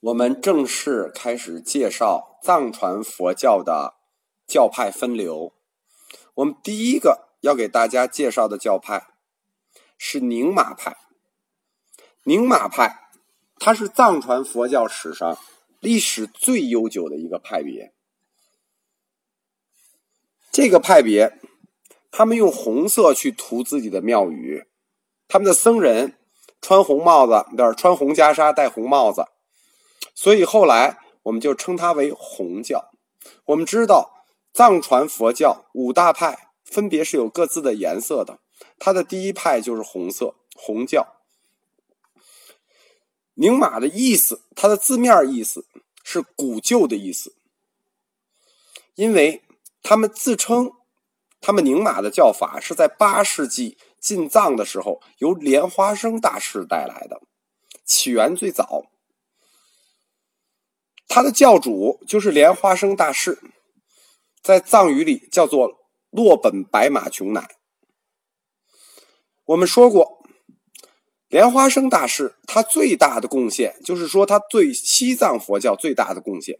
我们正式开始介绍藏传佛教的教派分流。我们第一个要给大家介绍的教派是宁玛派。宁玛派，它是藏传佛教史上历史最悠久的一个派别。这个派别，他们用红色去涂自己的庙宇，他们的僧人穿红帽子，不是穿红袈裟，戴红帽子。所以后来我们就称它为红教。我们知道藏传佛教五大派分别是有各自的颜色的，它的第一派就是红色，红教。宁玛的意思，它的字面意思是古旧的意思，因为他们自称他们宁玛的教法是在八世纪进藏的时候由莲花生大师带来的，起源最早。他的教主就是莲花生大士，在藏语里叫做洛本白马琼乃。我们说过，莲花生大师他最大的贡献，就是说他对西藏佛教最大的贡献，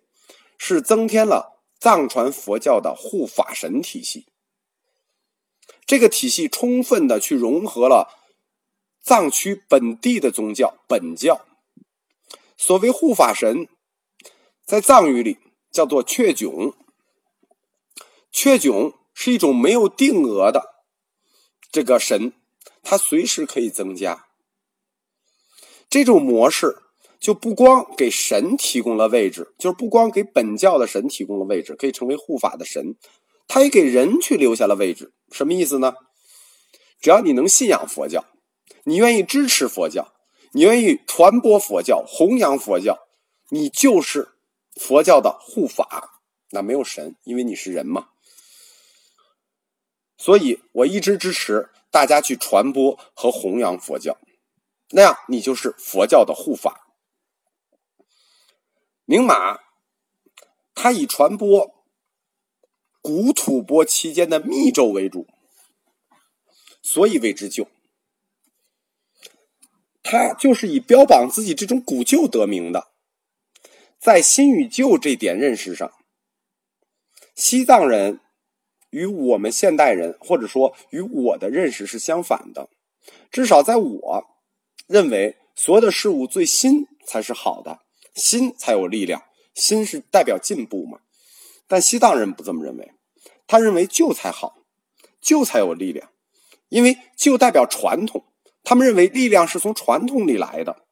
是增添了藏传佛教的护法神体系。这个体系充分的去融合了藏区本地的宗教本教。所谓护法神。在藏语里叫做雀迥，雀迥是一种没有定额的这个神，它随时可以增加。这种模式就不光给神提供了位置，就是不光给本教的神提供了位置，可以成为护法的神，他也给人去留下了位置。什么意思呢？只要你能信仰佛教，你愿意支持佛教，你愿意传播佛教、弘扬佛教，你就是。佛教的护法，那没有神，因为你是人嘛。所以我一直支持大家去传播和弘扬佛教，那样你就是佛教的护法。宁玛，他以传播古吐蕃期间的密咒为主，所以为之旧。他就是以标榜自己这种古旧得名的。在新与旧这点认识上，西藏人与我们现代人，或者说与我的认识是相反的。至少在我认为，所有的事物最新才是好的，新才有力量，新是代表进步嘛。但西藏人不这么认为，他认为旧才好，旧才有力量，因为旧代表传统，他们认为力量是从传统里来的。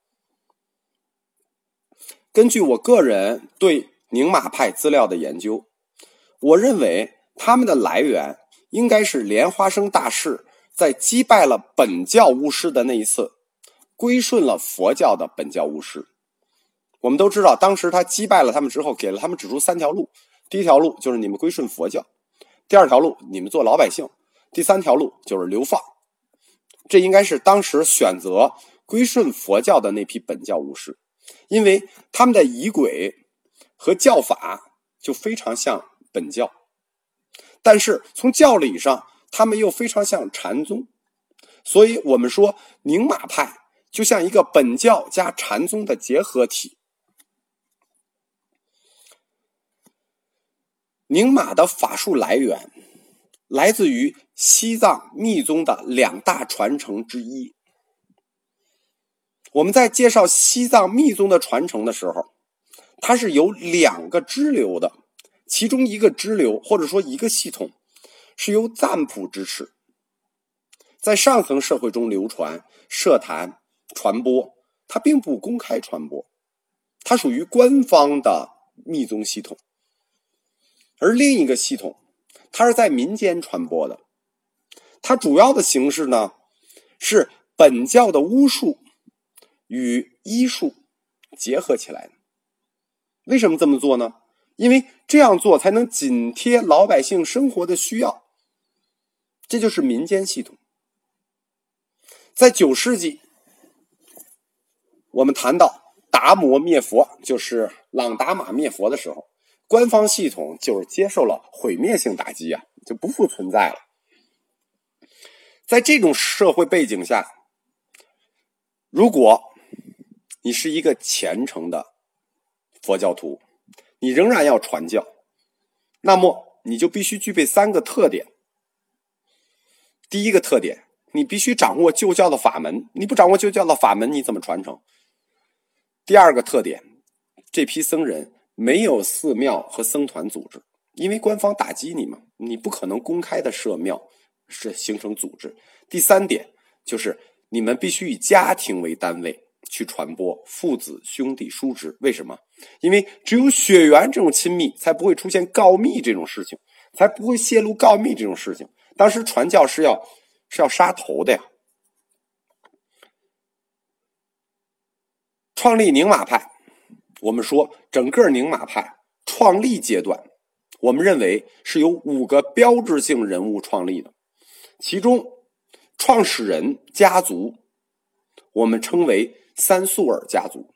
根据我个人对宁玛派资料的研究，我认为他们的来源应该是莲花生大士在击败了本教巫师的那一次，归顺了佛教的本教巫师。我们都知道，当时他击败了他们之后，给了他们指出三条路：第一条路就是你们归顺佛教；第二条路你们做老百姓；第三条路就是流放。这应该是当时选择归顺佛教的那批本教巫师。因为他们的仪轨和教法就非常像本教，但是从教理上，他们又非常像禅宗，所以我们说宁玛派就像一个本教加禅宗的结合体。宁玛的法术来源来自于西藏密宗的两大传承之一。我们在介绍西藏密宗的传承的时候，它是有两个支流的，其中一个支流或者说一个系统是由赞普支持，在上层社会中流传、设坛、传播，它并不公开传播，它属于官方的密宗系统；而另一个系统，它是在民间传播的，它主要的形式呢是本教的巫术。与医术结合起来，为什么这么做呢？因为这样做才能紧贴老百姓生活的需要。这就是民间系统。在九世纪，我们谈到达摩灭佛，就是朗达玛灭佛的时候，官方系统就是接受了毁灭性打击啊，就不复存在了。在这种社会背景下，如果你是一个虔诚的佛教徒，你仍然要传教，那么你就必须具备三个特点。第一个特点，你必须掌握旧教的法门，你不掌握旧教的法门，你怎么传承？第二个特点，这批僧人没有寺庙和僧团组织，因为官方打击你嘛，你不可能公开的设庙，是形成组织。第三点就是，你们必须以家庭为单位。去传播父子兄弟叔侄，为什么？因为只有血缘这种亲密，才不会出现告密这种事情，才不会泄露告密这种事情。当时传教是要是要杀头的呀。创立宁玛派，我们说整个宁玛派创立阶段，我们认为是由五个标志性人物创立的，其中创始人家族，我们称为。三素尔家族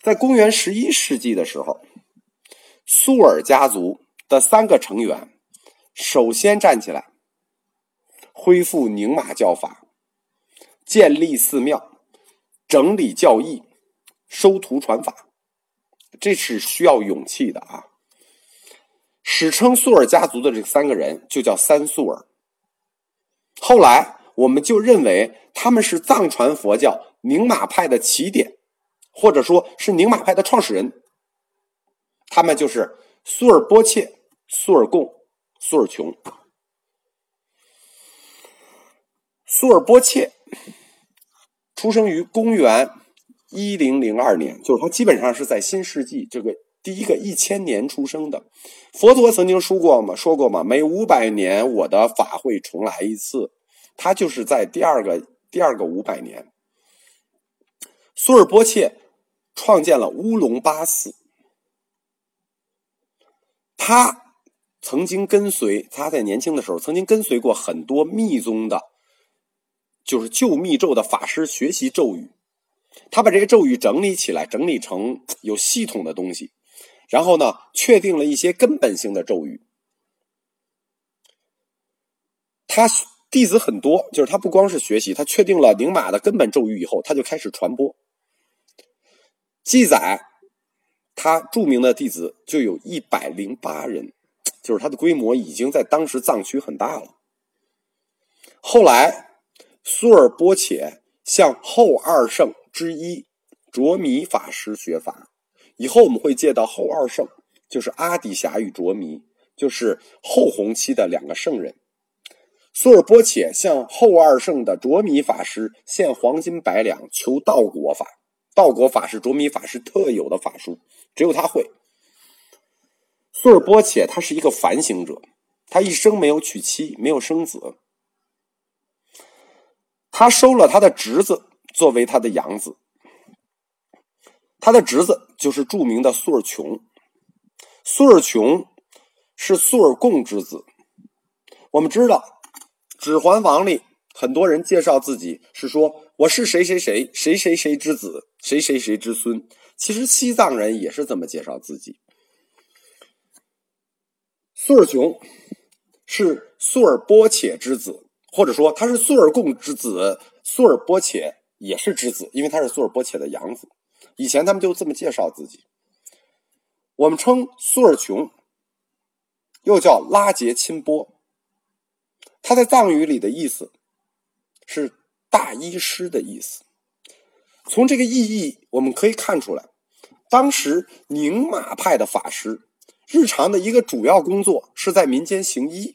在公元十一世纪的时候，素尔家族的三个成员首先站起来，恢复宁玛教法，建立寺庙，整理教义，收徒传法，这是需要勇气的啊！史称素尔家族的这三个人就叫三素尔。后来。我们就认为他们是藏传佛教宁玛派的起点，或者说是宁玛派的创始人。他们就是苏尔波切、苏尔贡、苏尔琼。苏尔波切出生于公元一零零二年，就是他基本上是在新世纪这个第一个一千年出生的。佛陀曾经说过嘛，说过嘛，每五百年我的法会重来一次。他就是在第二个第二个五百年，苏尔波切创建了乌龙巴寺。他曾经跟随他在年轻的时候曾经跟随过很多密宗的，就是旧密咒的法师学习咒语。他把这些咒语整理起来，整理成有系统的东西，然后呢，确定了一些根本性的咒语。他。弟子很多，就是他不光是学习，他确定了宁玛的根本咒语以后，他就开始传播。记载他著名的弟子就有一百零八人，就是他的规模已经在当时藏区很大了。后来苏尔波切向后二圣之一卓弥法师学法，以后我们会见到后二圣，就是阿底峡与卓弥，就是后弘期的两个圣人。苏尔波切向后二圣的卓米法师献黄金百两，求道果法。道果法是卓米法师特有的法术，只有他会。苏尔波切他是一个反省者，他一生没有娶妻，没有生子。他收了他的侄子作为他的养子，他的侄子就是著名的苏尔琼。苏尔琼是苏尔贡之子，我们知道。《指环王》里很多人介绍自己是说我是谁谁谁谁谁谁之子，谁谁谁之孙。其实西藏人也是这么介绍自己。苏尔琼是苏尔波切之子，或者说他是苏尔贡之子，苏尔波切也是之子，因为他是苏尔波切的养子。以前他们就这么介绍自己。我们称苏尔琼，又叫拉杰钦波。他在藏语里的意思是“大医师”的意思。从这个意义，我们可以看出来，当时宁玛派的法师日常的一个主要工作是在民间行医。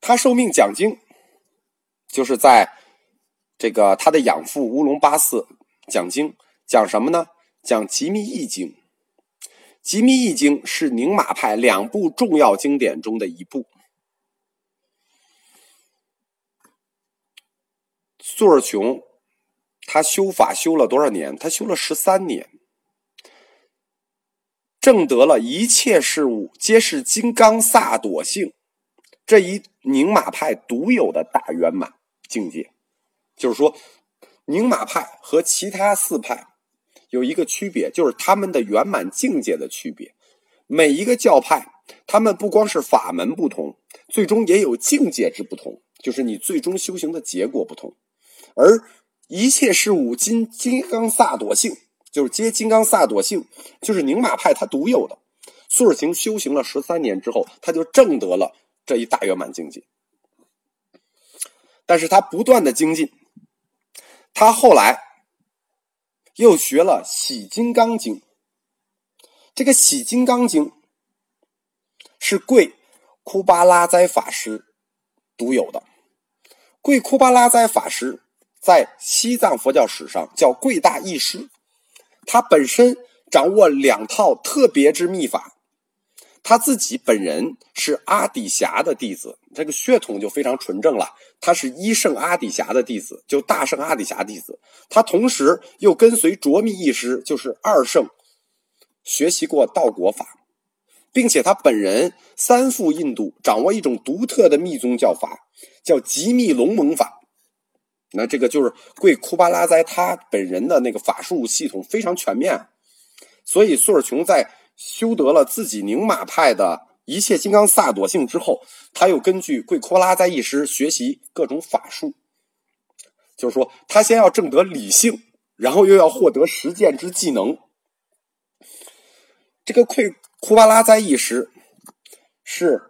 他受命讲经，就是在这个他的养父乌龙巴寺讲经，讲什么呢？讲《吉密易经》。《吉密易经》是宁玛派两部重要经典中的一部。苏尔琼他修法修了多少年？他修了十三年，证得了一切事物皆是金刚萨朵性这一宁玛派独有的大圆满境界。就是说，宁玛派和其他四派。有一个区别，就是他们的圆满境界的区别。每一个教派，他们不光是法门不同，最终也有境界之不同，就是你最终修行的结果不同。而一切事物金金刚萨埵性，就是皆金刚萨埵性，就是宁玛派它独有的。苏尔晴修行了十三年之后，他就证得了这一大圆满境界。但是他不断的精进，他后来又学了《喜金刚经》。这个《喜金刚经》是贵库巴拉哉法师独有的。贵库巴拉哉法师在西藏佛教史上叫贵大义师，他本身掌握两套特别之秘法。他自己本人是阿底峡的弟子，这个血统就非常纯正了。他是一圣阿底峡的弟子，就大圣阿底峡弟子。他同时又跟随卓密义师，就是二圣，学习过道果法，并且他本人三赴印度，掌握一种独特的密宗教法，叫极密龙蒙法。那这个就是贵库巴拉哉他本人的那个法术系统非常全面，所以苏尔琼在。修得了自己宁玛派的一切金刚萨朵性之后，他又根据贵库拉在一师学习各种法术。就是说，他先要证得理性，然后又要获得实践之技能。这个贵库巴拉在一师是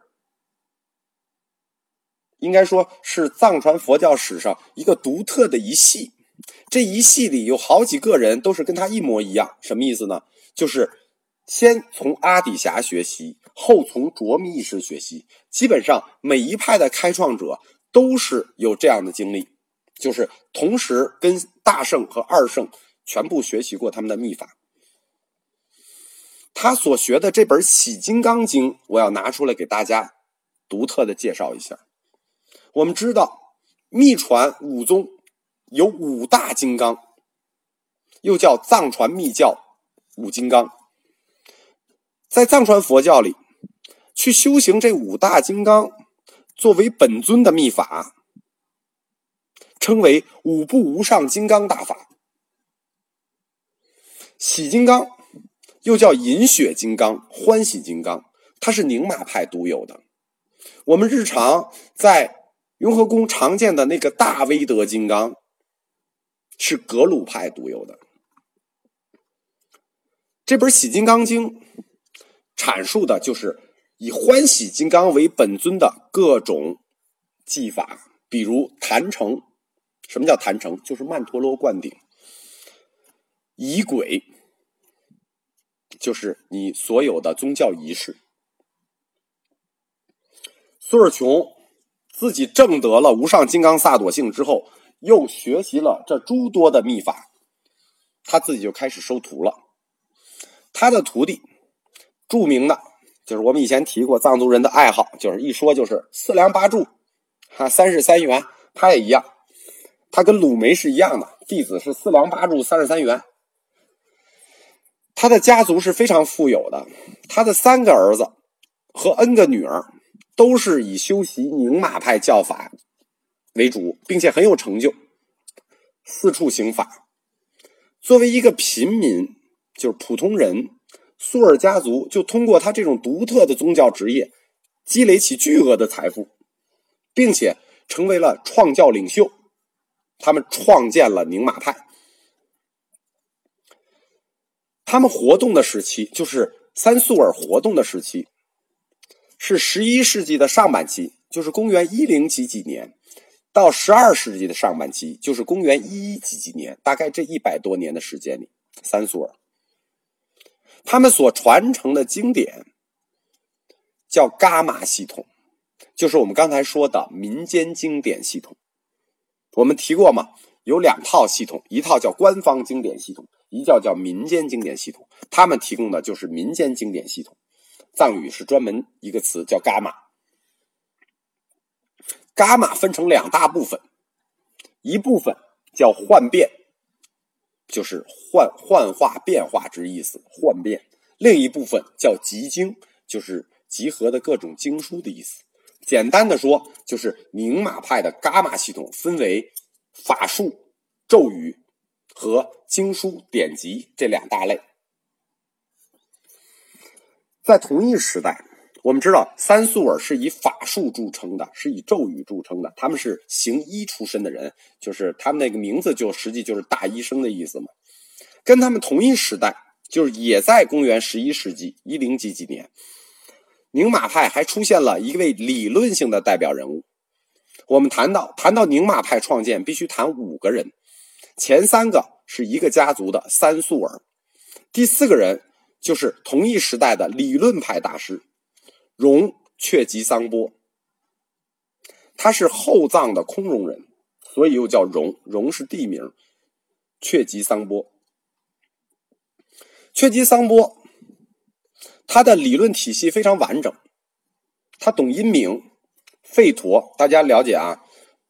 应该说是藏传佛教史上一个独特的一系。这一系里有好几个人都是跟他一模一样，什么意思呢？就是。先从阿底峡学习，后从卓密义师学习。基本上每一派的开创者都是有这样的经历，就是同时跟大圣和二圣全部学习过他们的秘法。他所学的这本《喜金刚经》，我要拿出来给大家独特的介绍一下。我们知道，秘传五宗有五大金刚，又叫藏传密教五金刚。在藏传佛教里，去修行这五大金刚作为本尊的秘法，称为五部无上金刚大法。喜金刚又叫银雪金刚、欢喜金刚，它是宁玛派独有的。我们日常在雍和宫常见的那个大威德金刚，是格鲁派独有的。这本《喜金刚经》。阐述的就是以欢喜金刚为本尊的各种技法，比如坛城。什么叫坛城？就是曼陀罗灌顶。仪轨，就是你所有的宗教仪式。苏尔琼自己证得了无上金刚萨埵性之后，又学习了这诸多的秘法，他自己就开始收徒了。他的徒弟。著名的，就是我们以前提过，藏族人的爱好就是一说就是四梁八柱，哈三世三元，他也一样，他跟鲁梅是一样的，弟子是四梁八柱三十三元。他的家族是非常富有的，他的三个儿子和 N 个女儿都是以修习宁玛派教法为主，并且很有成就，四处行法。作为一个平民，就是普通人。苏尔家族就通过他这种独特的宗教职业，积累起巨额的财富，并且成为了创教领袖。他们创建了宁玛派。他们活动的时期，就是三苏尔活动的时期，是十一世纪的上半期，就是公元一零几几年，到十二世纪的上半期，就是公元一一几几年，大概这一百多年的时间里，三苏尔。他们所传承的经典叫伽马系统，就是我们刚才说的民间经典系统。我们提过嘛，有两套系统，一套叫官方经典系统，一叫叫民间经典系统。他们提供的就是民间经典系统，藏语是专门一个词叫伽马。伽马分成两大部分，一部分叫幻变。就是幻幻化变化之意思，幻变。另一部分叫集经，就是集合的各种经书的意思。简单的说，就是宁玛派的伽马系统分为法术、咒语和经书典籍这两大类。在同一时代，我们知道三素尔是以法术著称的，是以咒语著称的。他们是行医出身的人，就是他们那个名字就实际就是大医生的意思嘛。跟他们同一时代，就是也在公元十一世纪一零几几年，宁玛派还出现了一位理论性的代表人物。我们谈到谈到宁玛派创建，必须谈五个人，前三个是一个家族的三素尔，第四个人就是同一时代的理论派大师荣却吉桑波，他是后藏的空荣人，所以又叫荣，荣是地名，却吉桑波，却吉桑波，他的理论体系非常完整，他懂阴明。吠陀，大家了解啊，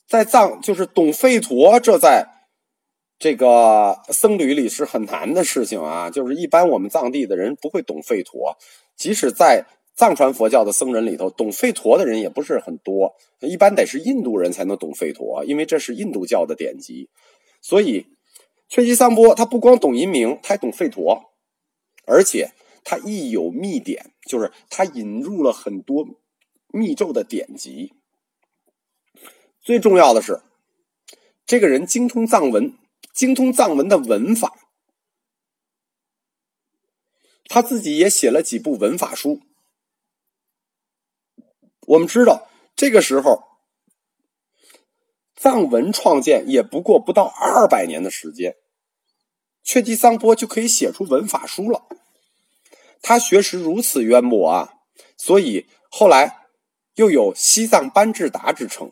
在藏就是懂吠陀，这在这个僧侣里是很难的事情啊。就是一般我们藏地的人不会懂吠陀，即使在藏传佛教的僧人里头，懂吠陀的人也不是很多。一般得是印度人才能懂吠陀，因为这是印度教的典籍。所以，却吉桑波他不光懂音明，他还懂吠陀，而且他亦有秘典，就是他引入了很多。密咒的典籍，最重要的是，这个人精通藏文，精通藏文的文法，他自己也写了几部文法书。我们知道，这个时候藏文创建也不过不到二百年的时间，却吉桑波就可以写出文法书了。他学识如此渊博啊，所以后来。又有西藏班智达之称，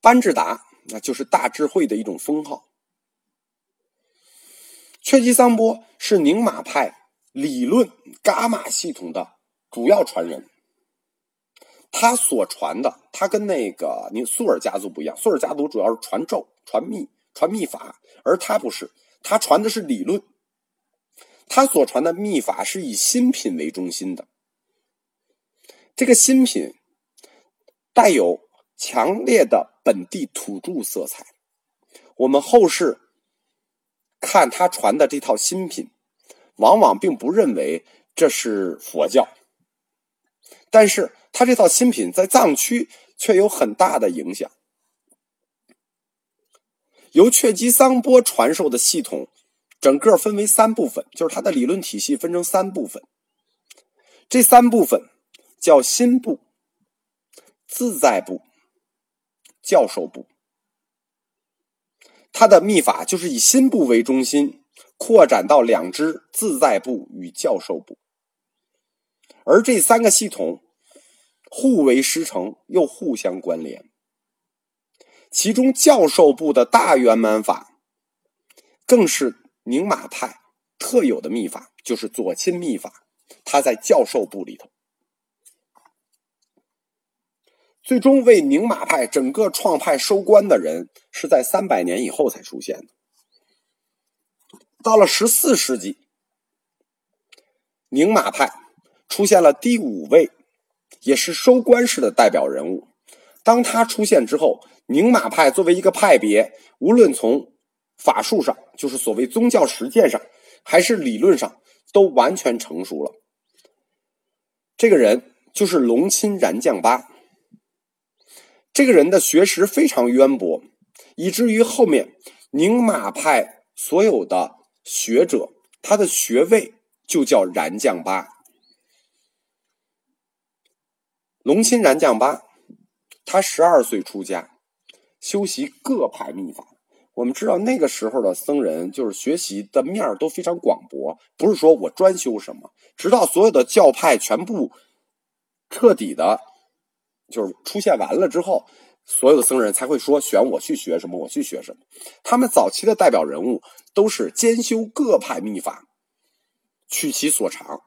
班智达那就是大智慧的一种封号。却吉桑波是宁玛派理论伽马系统的主要传人，他所传的，他跟那个你苏尔家族不一样，苏尔家族主要是传咒、传秘、传秘法，而他不是，他传的是理论，他所传的秘法是以新品为中心的。这个新品带有强烈的本地土著色彩。我们后世看他传的这套新品，往往并不认为这是佛教，但是他这套新品在藏区却有很大的影响。由却吉桑波传授的系统，整个分为三部分，就是他的理论体系分成三部分。这三部分。叫心部、自在部、教授部。他的秘法就是以心部为中心，扩展到两支自在部与教授部，而这三个系统互为师承，又互相关联。其中教授部的大圆满法，更是宁玛派特有的秘法，就是左亲秘法，它在教授部里头。最终为宁玛派整个创派收官的人，是在三百年以后才出现的。到了十四世纪，宁玛派出现了第五位，也是收官式的代表人物。当他出现之后，宁玛派作为一个派别，无论从法术上，就是所谓宗教实践上，还是理论上，都完全成熟了。这个人就是龙钦然将巴。这个人的学识非常渊博，以至于后面宁玛派所有的学者，他的学位就叫然将巴。龙钦然将巴，他十二岁出家，修习各派秘法。我们知道那个时候的僧人，就是学习的面都非常广博，不是说我专修什么，直到所有的教派全部彻底的。就是出现完了之后，所有的僧人才会说选我去学什么，我去学什么。他们早期的代表人物都是兼修各派秘法，取其所长。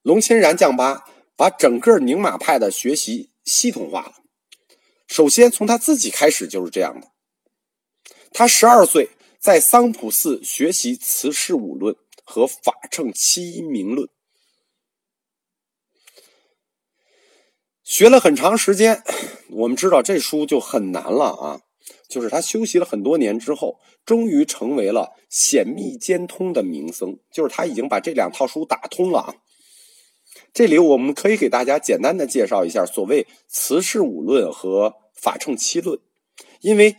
龙钦然将巴把整个宁玛派的学习系统化了。首先从他自己开始就是这样的。他十二岁在桑普寺学习慈氏五论和法乘七音明论。学了很长时间，我们知道这书就很难了啊。就是他修习了很多年之后，终于成为了显密兼通的名僧。就是他已经把这两套书打通了啊。这里我们可以给大家简单的介绍一下所谓慈氏五论和法乘七论，因为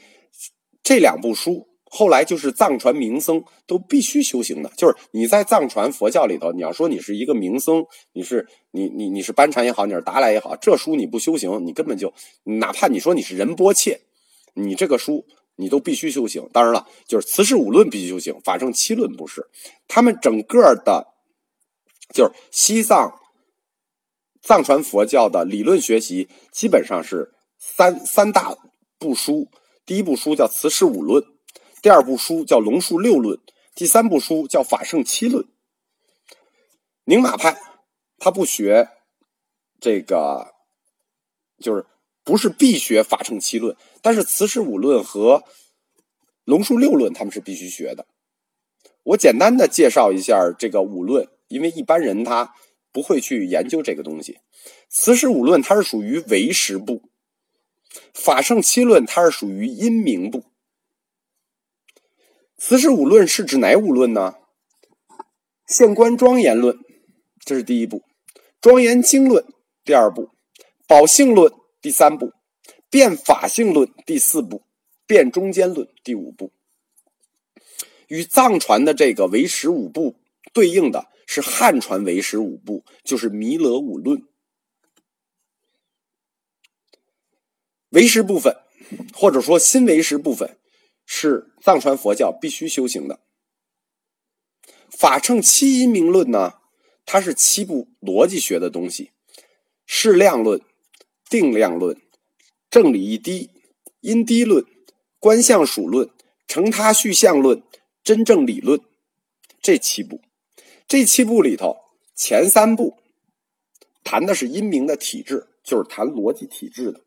这两部书后来就是藏传名僧都必须修行的。就是你在藏传佛教里头，你要说你是一个名僧，你是你你你是班禅也好，你是达赖也好，这书你不修行，你根本就哪怕你说你是仁波切，你这个书你都必须修行。当然了，就是慈氏五论必须修行，法乘七论不是。他们整个的，就是西藏。藏传佛教的理论学习基本上是三三大部书，第一部书叫《慈氏五论》，第二部书叫《龙树六论》，第三部书叫《法圣七论》。宁玛派他不学这个，就是不是必学法圣七论，但是《慈氏五论》和《龙树六论》他们是必须学的。我简单的介绍一下这个五论，因为一般人他。不会去研究这个东西，《慈氏五论》它是属于唯识部，《法圣七论》它是属于阴明部。《慈氏五论》是指哪五论呢？县官庄严论，这是第一部；庄严经论第二部；宝性论第三部；变法性论第四部；变中间论第五部。与藏传的这个唯识五部对应的。是汉传唯识五部，就是弥勒五论。唯识部分，或者说新唯识部分，是藏传佛教必须修行的。法乘七因明论呢，它是七部逻辑学的东西：适量论、定量论、正理一滴、因滴论、观相属论、成他续相论、真正理论，这七部。这七部里头，前三部谈的是阴明的体质，就是谈逻辑体质的；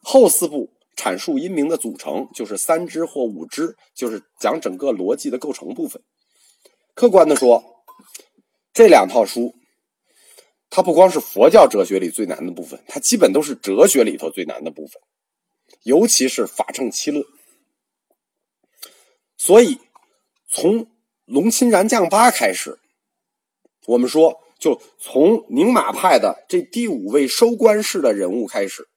后四部阐述阴明的组成，就是三支或五支，就是讲整个逻辑的构成部分。客观的说，这两套书，它不光是佛教哲学里最难的部分，它基本都是哲学里头最难的部分，尤其是法乘七论。所以，从龙钦然降八开始。我们说，就从宁玛派的这第五位收官式的人物开始，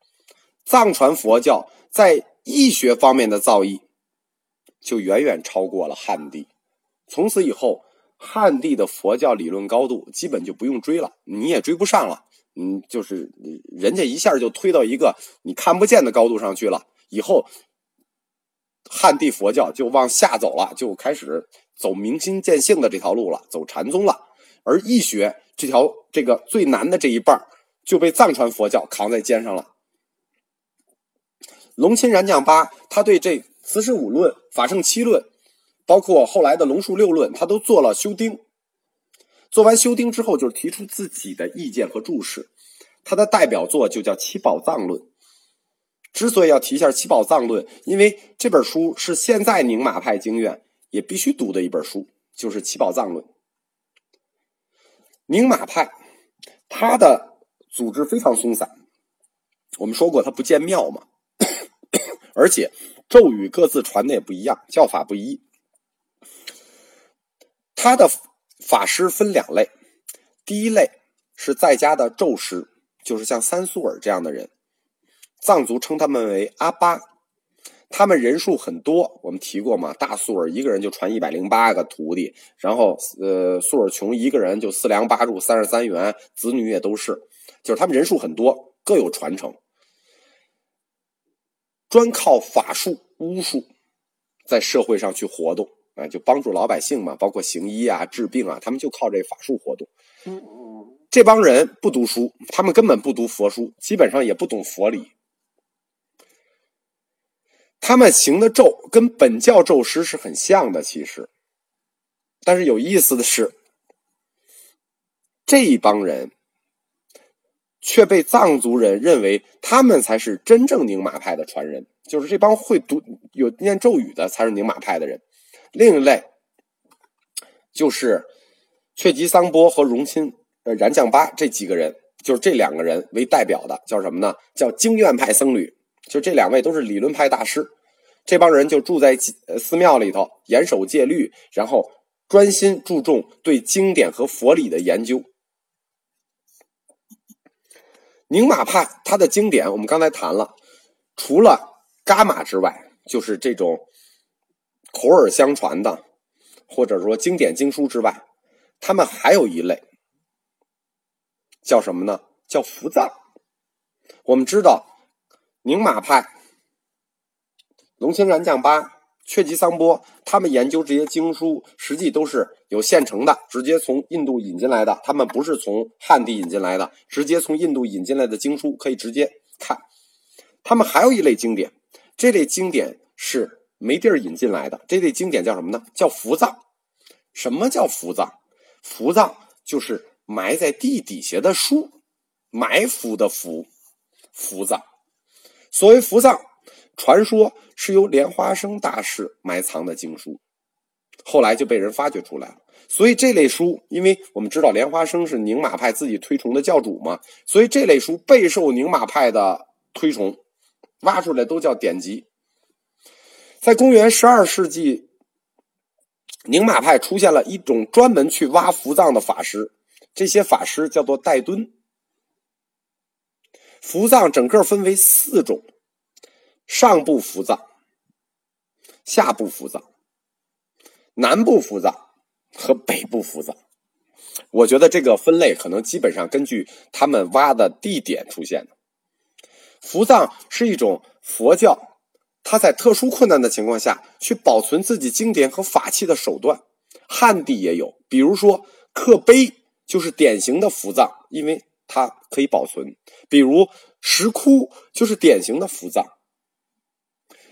藏传佛教在易学方面的造诣就远远超过了汉地。从此以后，汉地的佛教理论高度基本就不用追了，你也追不上了。嗯，就是人家一下就推到一个你看不见的高度上去了。以后，汉地佛教就往下走了，就开始走明心见性的这条路了，走禅宗了。而易学这条这个最难的这一半就被藏传佛教扛在肩上了。龙钦然降八，他对这慈氏五论、法圣七论，包括后来的龙树六论，他都做了修订。做完修订之后，就是提出自己的意见和注释。他的代表作就叫《七宝藏论》。之所以要提一下《七宝藏论》，因为这本书是现在宁玛派经院也必须读的一本书，就是《七宝藏论》。宁玛派，他的组织非常松散。我们说过，他不建庙嘛，而且咒语各自传的也不一样，教法不一。他的法师分两类，第一类是在家的咒师，就是像三苏尔这样的人，藏族称他们为阿巴。他们人数很多，我们提过嘛？大素尔一个人就传一百零八个徒弟，然后呃，素尔琼一个人就四梁八柱三十三员，子女也都是，就是他们人数很多，各有传承，专靠法术巫术在社会上去活动，啊，就帮助老百姓嘛，包括行医啊、治病啊，他们就靠这法术活动。这帮人不读书，他们根本不读佛书，基本上也不懂佛理。他们行的咒跟本教咒师是很像的，其实，但是有意思的是，这一帮人却被藏族人认为他们才是真正宁玛派的传人，就是这帮会读有念咒语的才是宁玛派的人。另一类就是却吉桑波和荣钦呃然降巴这几个人，就是这两个人为代表的，叫什么呢？叫经院派僧侣。就这两位都是理论派大师，这帮人就住在寺庙里头，严守戒律，然后专心注重对经典和佛理的研究。宁玛派它的经典，我们刚才谈了，除了伽马之外，就是这种口耳相传的，或者说经典经书之外，他们还有一类叫什么呢？叫伏藏。我们知道，宁玛派、龙清然降巴。却吉桑波，他们研究这些经书，实际都是有现成的，直接从印度引进来的。他们不是从汉地引进来的，直接从印度引进来的经书可以直接看。他们还有一类经典，这类经典是没地儿引进来的。这类经典叫什么呢？叫伏藏。什么叫伏藏？伏藏就是埋在地底下的书，埋伏的伏，伏藏。所谓伏藏。传说是由莲花生大师埋藏的经书，后来就被人发掘出来了。所以这类书，因为我们知道莲花生是宁玛派自己推崇的教主嘛，所以这类书备受宁玛派的推崇，挖出来都叫典籍。在公元十二世纪，宁玛派出现了一种专门去挖福藏的法师，这些法师叫做戴敦。福藏整个分为四种。上部浮藏、下部浮藏、南部浮藏和北部浮藏，我觉得这个分类可能基本上根据他们挖的地点出现的。浮藏是一种佛教，它在特殊困难的情况下去保存自己经典和法器的手段。汉地也有，比如说刻碑就是典型的浮藏，因为它可以保存；比如石窟就是典型的浮藏。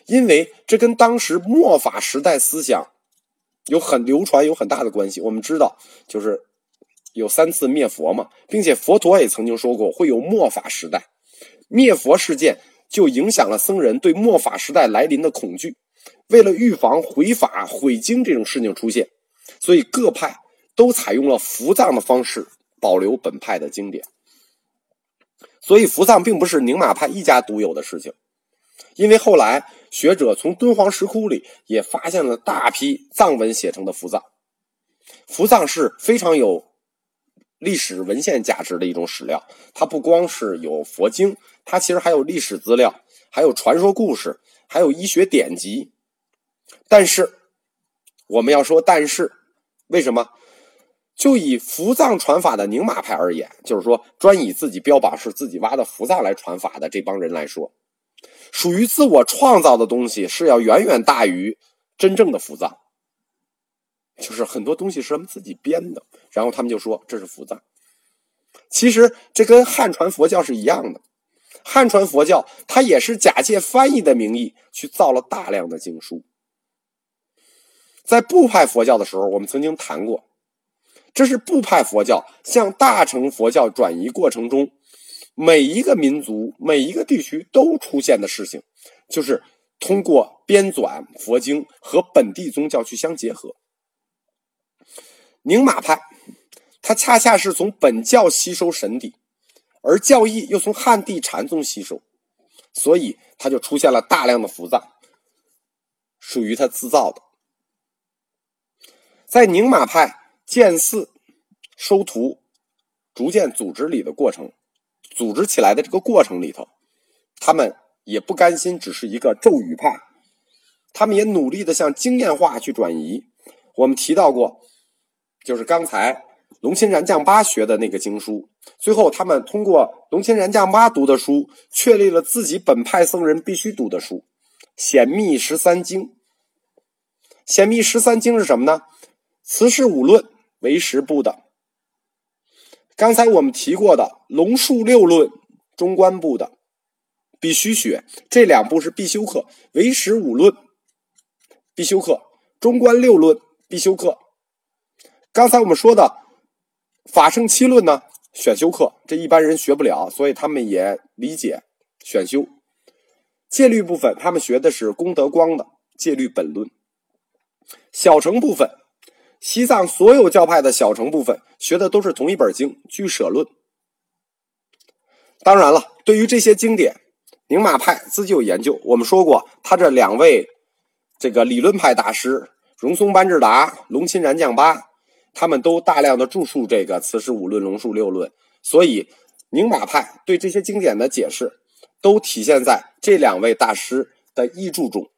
因为这跟当时末法时代思想有很流传有很大的关系。我们知道，就是有三次灭佛嘛，并且佛陀也曾经说过会有末法时代。灭佛事件就影响了僧人对末法时代来临的恐惧。为了预防毁法毁经这种事情出现，所以各派都采用了伏藏的方式保留本派的经典。所以伏藏并不是宁玛派一家独有的事情。因为后来学者从敦煌石窟里也发现了大批藏文写成的符藏，符藏是非常有历史文献价值的一种史料。它不光是有佛经，它其实还有历史资料，还有传说故事，还有医学典籍。但是我们要说，但是为什么？就以符藏传法的宁玛派而言，就是说专以自己标榜是自己挖的符藏来传法的这帮人来说。属于自我创造的东西是要远远大于真正的浮躁，就是很多东西是他们自己编的，然后他们就说这是浮躁。其实这跟汉传佛教是一样的，汉传佛教它也是假借翻译的名义去造了大量的经书。在部派佛教的时候，我们曾经谈过，这是部派佛教向大乘佛教转移过程中。每一个民族、每一个地区都出现的事情，就是通过编纂佛经和本地宗教去相结合。宁玛派，它恰恰是从本教吸收神底，而教义又从汉地禅宗吸收，所以它就出现了大量的伏藏，属于他自造的。在宁玛派建寺、收徒、逐渐组织里的过程。组织起来的这个过程里头，他们也不甘心只是一个咒语派，他们也努力的向经验化去转移。我们提到过，就是刚才龙钦然降巴学的那个经书，最后他们通过龙钦然降巴读的书，确立了自己本派僧人必须读的书《显密十三经》。《显密十三经》是什么呢？慈氏五论为十部的。刚才我们提过的《龙树六论》中观部的必须学，这两部是必修课；《唯识五论》必修课，《中观六论》必修课。刚才我们说的《法圣七论》呢，选修课，这一般人学不了，所以他们也理解选修。戒律部分，他们学的是功德光的《戒律本论》，小乘部分。西藏所有教派的小乘部分学的都是同一本经《俱舍论》。当然了，对于这些经典，宁玛派自己有研究。我们说过，他这两位这个理论派大师荣松班智达、龙钦然降巴，他们都大量的著述这个《慈氏五论》《龙树六论》。所以，宁玛派对这些经典的解释，都体现在这两位大师的译著中。